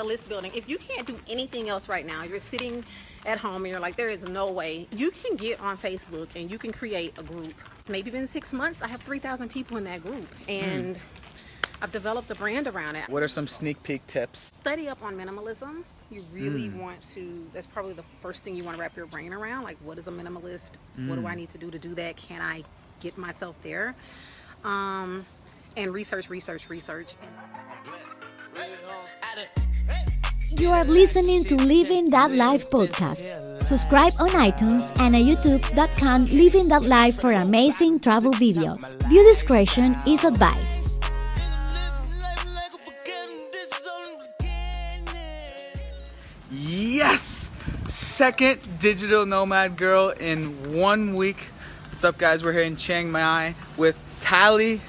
the list building, if you can't do anything else right now, you're sitting at home and you're like, there is no way, you can get on Facebook and you can create a group. Maybe been six months, I have 3,000 people in that group. And I've developed a brand around it. What are some sneak peek tips? Study up on minimalism. You really want to, that's probably the first thing you want to wrap your brain around. Like, what is a minimalist? What do I need to do to do that? Can I get myself there? Um, and research, research, research. You are listening to Living That Life podcast. Subscribe on iTunes and at youtube.com Living That Life for amazing travel videos. View discretion is advised. Yes! Second digital nomad girl in one week. What's up, guys? We're here in Chiang Mai with Tally.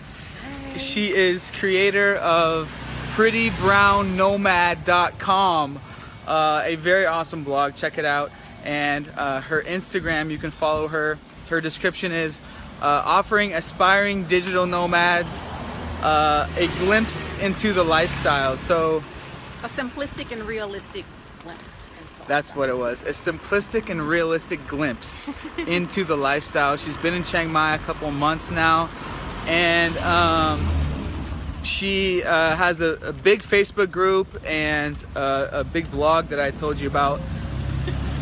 She is creator of prettybrownnomad.com, uh, a very awesome blog. Check it out. And uh, her Instagram, you can follow her. Her description is uh, offering aspiring digital nomads uh, a glimpse into the lifestyle. So, A simplistic and realistic glimpse. That's what it was. A simplistic and realistic glimpse into the lifestyle. She's been in Chiang Mai a couple months now, and um, she uh, has a, a big Facebook group and uh, a big blog that I told you about.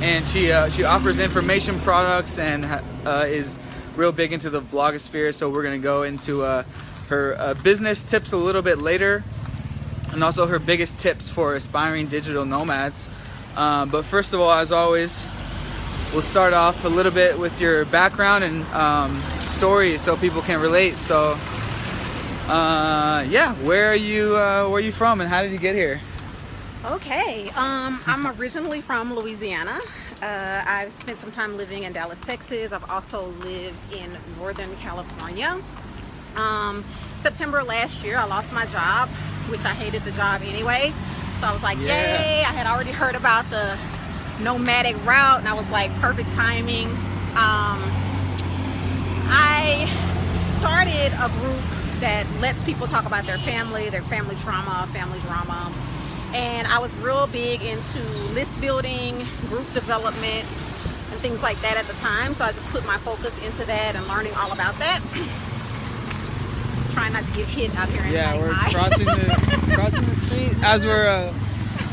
And she uh, she offers information products and uh, is real big into the blogosphere. So we're gonna go into uh, her uh, business tips a little bit later and also her biggest tips for aspiring digital nomads. But first of all, as always, we'll start off a little bit with your background and um, story so people can relate. So, uh, yeah, where are you? Uh, where are you from, and how did you get here? Okay, um, I'm originally from Louisiana. Uh, I've spent some time living in Dallas, Texas. I've also lived in Northern California. Um, September last year, I lost my job, which I hated the job anyway. So I was like, Yeah. yay! I had already heard about the nomadic route, and I was like, perfect timing. Um, I started a group that lets people talk about their family, their family trauma, family drama. And I was real big into list building, group development, and things like that at the time. So I just put my focus into that and learning all about that. Trying not to get hit out here in Yeah, we're crossing the crossing the street as we're uh,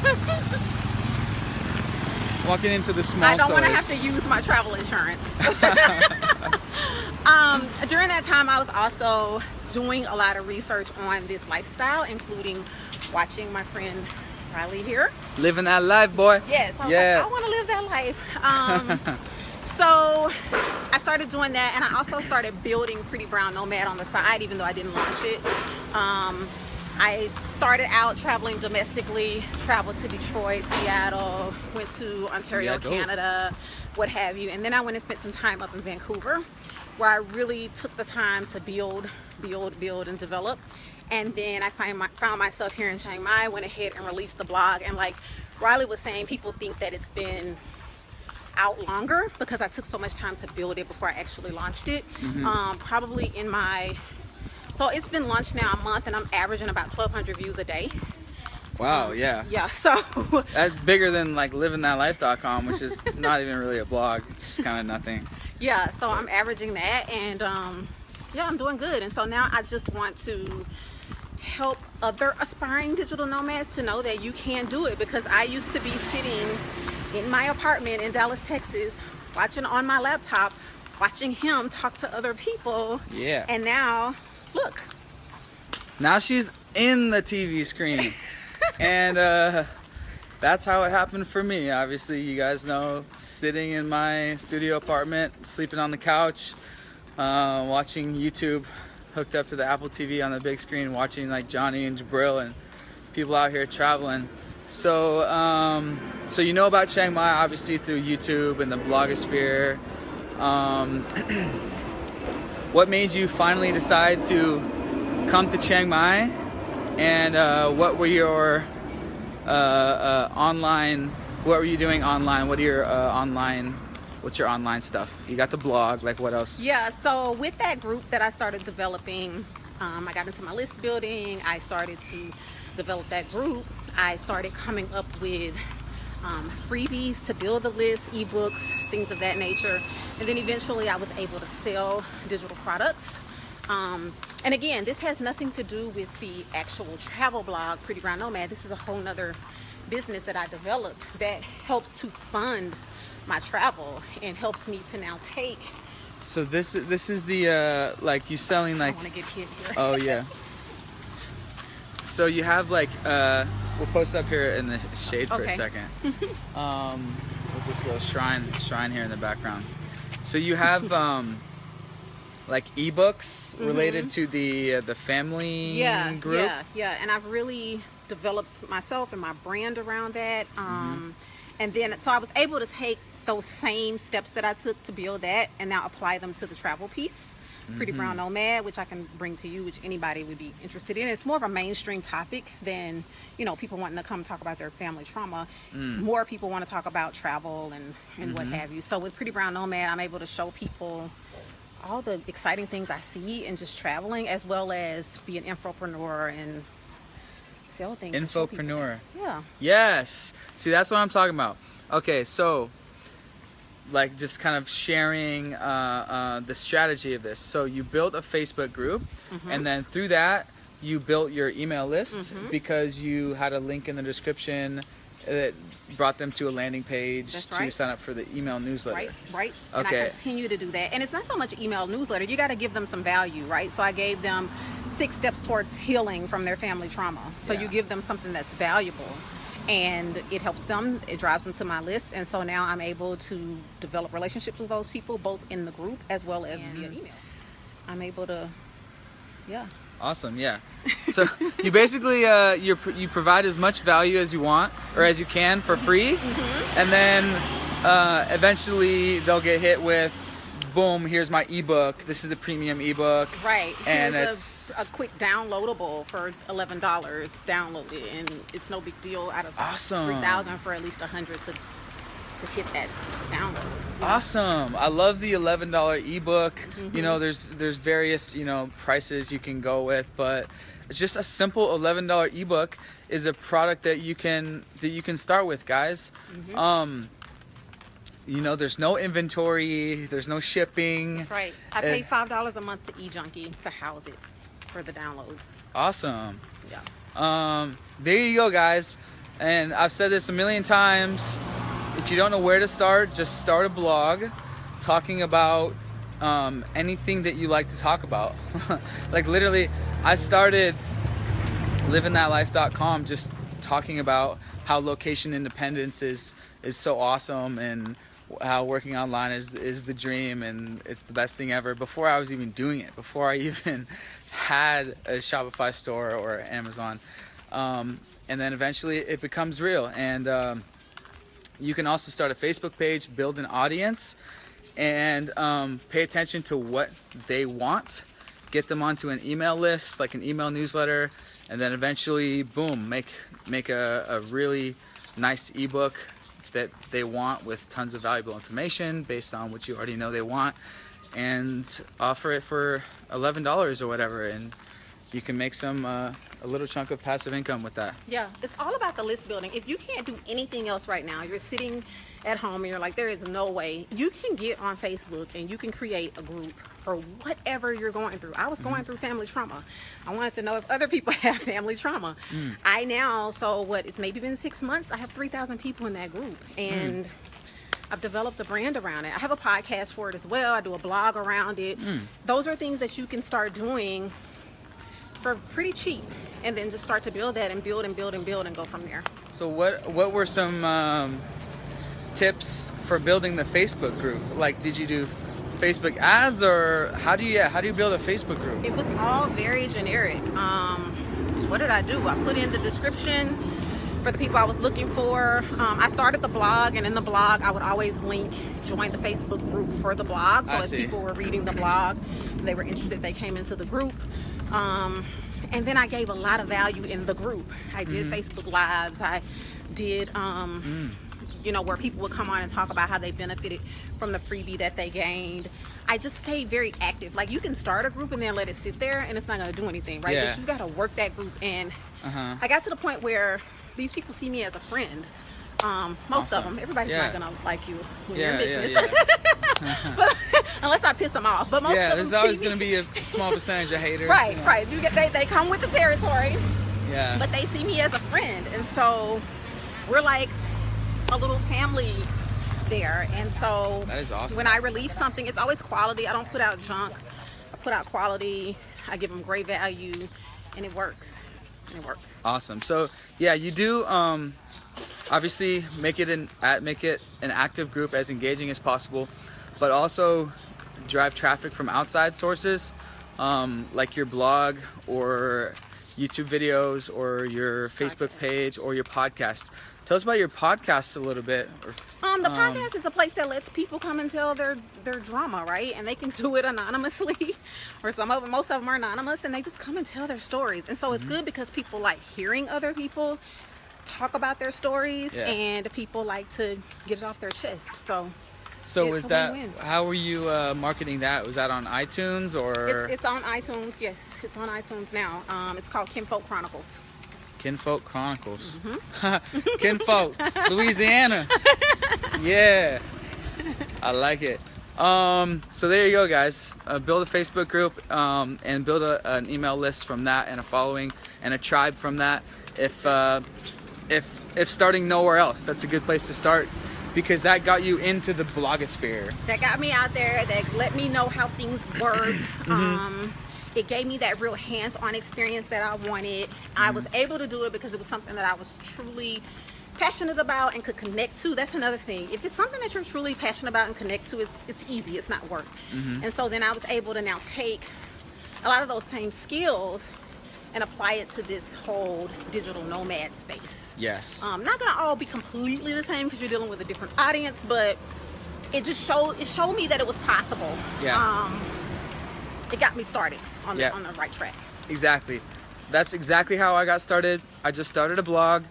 walking into the small I don't want to have to use my travel insurance. um, during that time, I was also doing a lot of research on this lifestyle, including watching my friend Riley here. Living that life, boy. Yes, I Yeah. like, I want to live that life. Um, so I started doing that, and I also started building Pretty Brown Nomad on the side, even though I didn't launch it. Um, I started out traveling domestically, traveled to Detroit, Seattle, went to Ontario, Yeah. Canada, what have you, and then I went and spent some time up in Vancouver, where I really took the time to build, build, build, and develop. And then I find my, found myself here in Chiang Mai, went ahead and released the blog, and like Riley was saying, people think that it's been out longer because I took so much time to build it before I actually launched it. Um, probably in my so it's been launched now a month, and I'm averaging about 1,200 views a day. Wow, yeah. Yeah, so That's bigger than like livingthatlife.com, which is not even really a blog. It's just kind of nothing. yeah, so I'm averaging that, and um, yeah, I'm doing good. And so now I just want to help other aspiring digital nomads to know that you can do it because I used to be sitting in my apartment in Dallas, Texas, watching on my laptop, watching him talk to other people. Yeah. And now, look, Now she's in the TV screen. and uh, that's how it happened for me. Obviously, you guys know, sitting in my studio apartment, sleeping on the couch, uh, watching YouTube, hooked up to the Apple TV on the big screen, watching like Johnny and Jabril and people out here traveling. So, um, so you know about Chiang Mai obviously through YouTube and the blogosphere. Um, what made you finally decide to come to Chiang Mai, and uh, what were your uh, uh, online? What were you doing online? What are your uh, online? What's your online stuff? You got the blog. Like what else? Yeah, so with that group that I started developing, um, I got into my list building. I started to develop that group, I started coming up with um, freebies to build the list, ebooks, things of that nature. And then eventually I was able to sell digital products. Um, and again, this has nothing to do with the actual travel blog, Pretty Brown Nomad. This is a whole nother business that I developed that helps to fund my travel and helps me to now take. So this this is the uh, like you selling like I want to get hit here. oh yeah. So you have like uh, we'll post up here in the shade for a second. um, with this little shrine shrine here in the background. So you have um, like ebooks related to the uh, the family Mm-hmm. yeah, group. yeah, yeah. And I've really developed myself and my brand around that. Mm-hmm. Um, And then, so I was able to take those same steps that I took to build that and now apply them to the travel piece. Pretty Mm-hmm. Brown Nomad, which I can bring to you, which anybody would be interested in. It's more of a mainstream topic than, you know, people wanting to come talk about their family trauma. Mm. More people want to talk about travel and, and Mm-hmm. what have you. So with Pretty Brown Nomad, I'm able to show people all the exciting things I see in just traveling, as well as be an infopreneur and sell things. and Infopreneur. things. Yeah. Yes. See, that's what I'm talking about. Okay, so like just kind of sharing uh, uh, the strategy of this. So you built a Facebook group, Mm-hmm. and then through that you built your email list because you had a link in the description that brought them to a landing page That's to right. sign up for the email newsletter. Right, right. And I Okay. continue to do that. And it's not so much email newsletter. You got to give them some value, right? So I gave them six steps towards healing from their family trauma. So Yeah. you give them something that's valuable and it helps them, it drives them to my list. And so now I'm able to develop relationships with those people, both in the group as well as via email. I'm able to, yeah. Awesome, yeah. So you basically uh, you you provide as much value as you want or as you can for free, Mm-hmm. and then uh, eventually they'll get hit with, boom, here's my ebook. This is a premium ebook. Right. And Here's it's- a, a quick downloadable for eleven dollars. Download it, and it's no big deal. Out of Awesome. three thousand for at least a hundred to to hit that download. Awesome. I love the $11 ebook. Mm-hmm. You know, there's there's various, you know, prices you can go with, but it's just a simple $11 ebook is a product that you can that you can start with, guys. Mm-hmm. Um you know, there's no inventory, there's no shipping. That's right. I pay five dollars a month to eJunkie to house it for the downloads. Awesome. Yeah. Um, there you go, guys. And I've said this a million times. If you don't know where to start, just start a blog talking about um, anything that you like to talk about. like literally, I started livingthatlife.com just talking about how location independence is is so awesome and how working online is is the dream and it's the best thing ever. Before I was even doing it before I even had a Shopify store or Amazon. Um, and then eventually it becomes real. And um, you can also start a Facebook page build an audience and um, pay attention to what they want get them onto an email list like an email newsletter and then eventually boom make make a, a really nice ebook that they want with tons of valuable information based on what you already know they want and offer it for $11 or whatever and you can make some uh, a little chunk of passive income with that Yeah, it's all about the list building. If you can't do anything else right now, you're sitting at home and you're like, there is no way. You can get on Facebook and you can create a group for whatever you're going through. I was going mm-hmm. through family trauma. I wanted to know if other people have family trauma. Mm. I now, so what, it's maybe been six months, I have 3,000 people in that group. Mm. And I've developed a brand around it. I have a podcast for it as well. I do a blog around it. Mm. Those are things that you can start doing for pretty cheap and then just start to build that and build and build and build and go from there. So what what were some um, tips for building the Facebook group? Like, did you do Facebook ads or how do you how do you build a Facebook group? It was all very generic. Um, what did I do? I put in the description for the people I was looking for. Um, I started the blog, and in the blog, I would always link join the Facebook group for the blog. So I as see. people were reading the blog, they were interested, they came into the group. Um, and then I gave a lot of value in the group. I did Mm-hmm. Facebook Lives. I did um, you know, where people would come on and talk about how they benefited from the freebie that they gained. I just stay very active. Like you can start a group and then let it sit there and it's not gonna do anything, right? Yeah. But you've got to work that group and Uh-huh. I got to the point where these people see me as a friend. Um, most of them. Everybody's Yeah. not gonna like you when Yeah, you're in yeah, business, yeah. but, unless I piss them off. But most yeah, of them there's always to be a small percentage of haters. right, you know. right. You get they, they come with the territory, Yeah. but they see me as a friend, and so we're like a little family there. And so That is awesome. When I release something, it's always quality. I don't put out junk. I put out quality. I give them great value, and it works. And it works. Awesome. So yeah, you do um, obviously make it an at make it an active group as engaging as possible, but also drive traffic from outside sources, um, like your blog or YouTube videos or your Facebook page or your podcast. Tell us about your podcast a little bit. Um, the podcast is a place that lets people come and tell their their drama, right? And they can do it anonymously, or some of them, most of them are anonymous, and they just come and tell their stories. And so it's Mm-hmm. good because people like hearing other people talk about their stories, Yeah. and people like to get it off their chest. So So was that win-win. how were you uh, marketing that? Was that on iTunes or it's it's on iTunes. Yes, it's on iTunes now. Um, it's called Kinfolk Chronicles. Kinfolk Chronicles? Mm-hmm. Kinfolk, Louisiana. yeah, I like it. Um, so there you go, guys. Uh, build a Facebook group um, and build a, an email list from that, and a following and a tribe from that. If uh, if if starting nowhere else, that's a good place to start because that got you into the blogosphere. that got me out there that let me know how things work Mm-hmm. um, it gave me that real hands-on experience that i wanted i was Mm-hmm. able to do it because it was something that i was truly passionate about and could connect to that's another thing if it's something that you're truly passionate about and connect to it's, it's easy it's not work Mm-hmm. and so then i was able to now take a lot of those same skills and apply it to this whole digital nomad space Yes. um, not gonna all be completely the same because you're dealing with a different audience, but it just showed it showed me that it was possible. Yeah. Um, it got me started on Yeah. the on the right track. Exactly. That's exactly how I got started. I just started a blog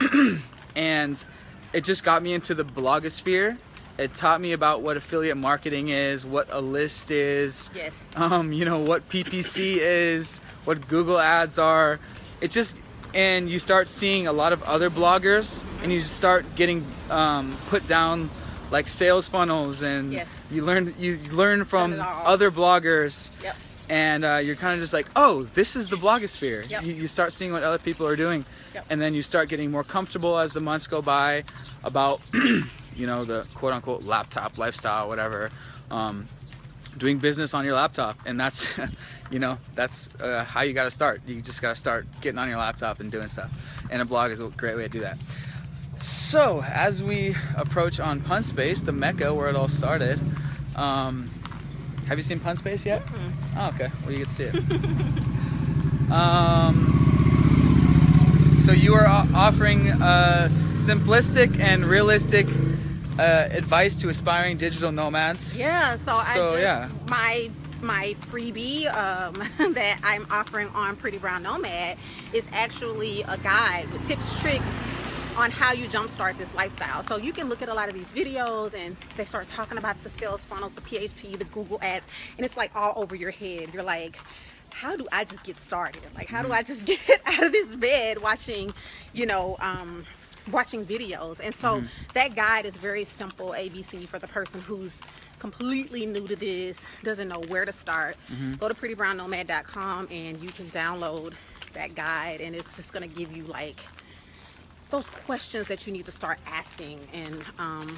and it just got me into the blogosphere. It taught me about what affiliate marketing is, what a list is, Yes. um, you know, what PPC is, what Google ads are. It just, and you start seeing a lot of other bloggers and you start getting um, put down like sales funnels and Yes. you learn you learn from other bloggers Yep. and uh, you're kind of just like, oh, this is the blogosphere. Yep. You, you start seeing what other people are doing, Yep. and then you start getting more comfortable as the months go by about, you know, the quote unquote laptop lifestyle, whatever. Um, doing business on your laptop, and that's, you know, that's uh, how you got to start. You just got to start getting on your laptop and doing stuff, and a blog is a great way to do that. So as we approach on Pun Space, the mecca where it all started. Um, have you seen Pun Space yet? Oh, okay. Well, you get to see it. um, so you are offering uh, simplistic and realistic uh, advice to aspiring digital nomads. Yeah. So, I just yeah. my my freebie um, that I'm offering on Pretty Brown Nomad is actually a guide with tips, tricks on how you jumpstart this lifestyle. So you can look at a lot of these videos and they start talking about the sales funnels, the PHP, the Google ads, and it's like all over your head. You're like, how do I just get started? Like, how do I just get out of this bed watching, you know, um, watching videos? And so mm-hmm. that guide is very simple ABC for the person who's completely new to this, doesn't know where to start. Mm-hmm. Go to prettybrownnomad.com and you can download that guide, and it's just going to give you like those questions that you need to start asking and um,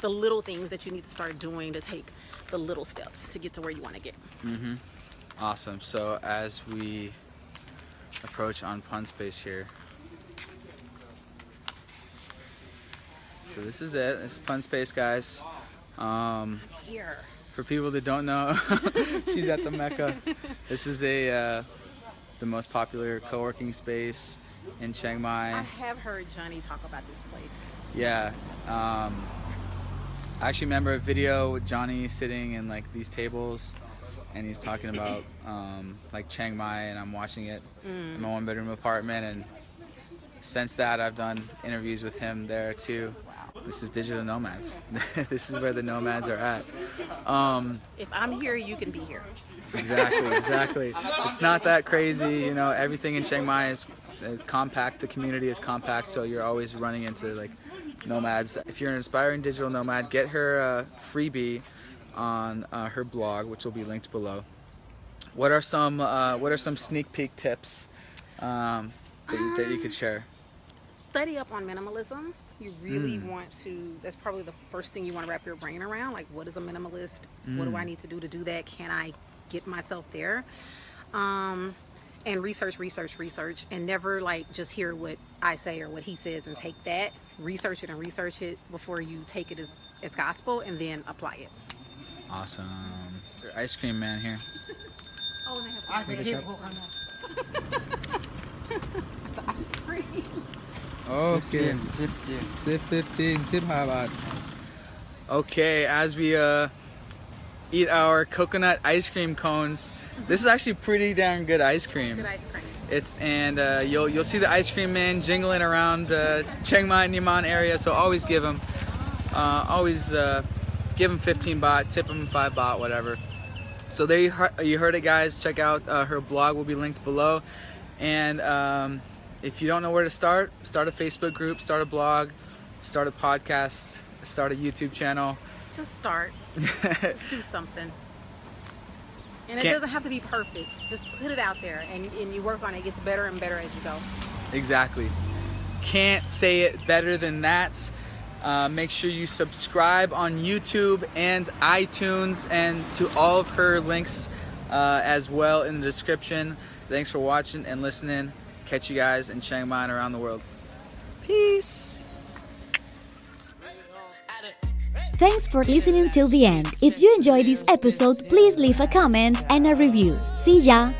the little things that you need to start doing to take the little steps to get to where you want to get. Mm-hmm. Awesome. So as we approach on Pun Space here. So this is it. This is Pun Space, guys. Um, Here. for people that don't know, she's at the Mecca. This is a uh, the most popular co-working space in Chiang Mai. I have heard Johnny talk about this place. Yeah. Um, I actually remember a video with Johnny sitting in like these tables, and he's talking about um, like Chiang Mai, and I'm watching it in my one bedroom apartment, and since that I've done interviews with him there too. This is digital nomads. this is where the nomads are at. Um, If I'm here, you can be here. exactly, exactly. It's not that crazy, you know. Everything in Chiang Mai is is compact. The community is compact, so you're always running into like nomads. If you're an aspiring digital nomad, get her uh, freebie on uh, her blog, which will be linked below. What are some uh, What are some sneak peek tips um, that, you- that you could share? Study up on minimalism. You really mm. want to, that's probably the first thing you want to wrap your brain around. Like, what is a minimalist? Mm. What do I mm. need to do to do that? Can I get myself there? Um, and research, research, research, and never like just hear what I say or what he says and take that. Research it and research it before you take it as, as gospel and then apply it. Awesome. Your ice cream man here. oh, and they have I think he will come up. the ice cream. Okay. 15, 15. 15, sip baht. Okay, as we uh, eat our coconut ice cream cones, this is actually pretty damn good ice cream. Good ice cream. It's and uh, you'll you'll see the ice cream man jingling around the Chiang Mai Nimman area. So always give him, uh, always uh, give him 15 baht, tip him five baht, whatever. So there you heard, you heard it, guys. Check out uh, her blog; will be linked below, and. Um, if you don't know where to start, start a Facebook group, start a blog, start a podcast, start a YouTube channel. Just start. Just do something. And it Can't- doesn't have to be perfect. Just put it out there and, and you work on it. It gets better and better as you go. Exactly. Can't say it better than that. Uh, make sure you subscribe on YouTube and iTunes and to all of her links uh, as well in the description. Thanks for watching and listening. Catch you guys in Chiang Mai and around the world. Peace. Thanks for listening till the end. If you enjoyed this episode, please leave a comment and a review. See ya!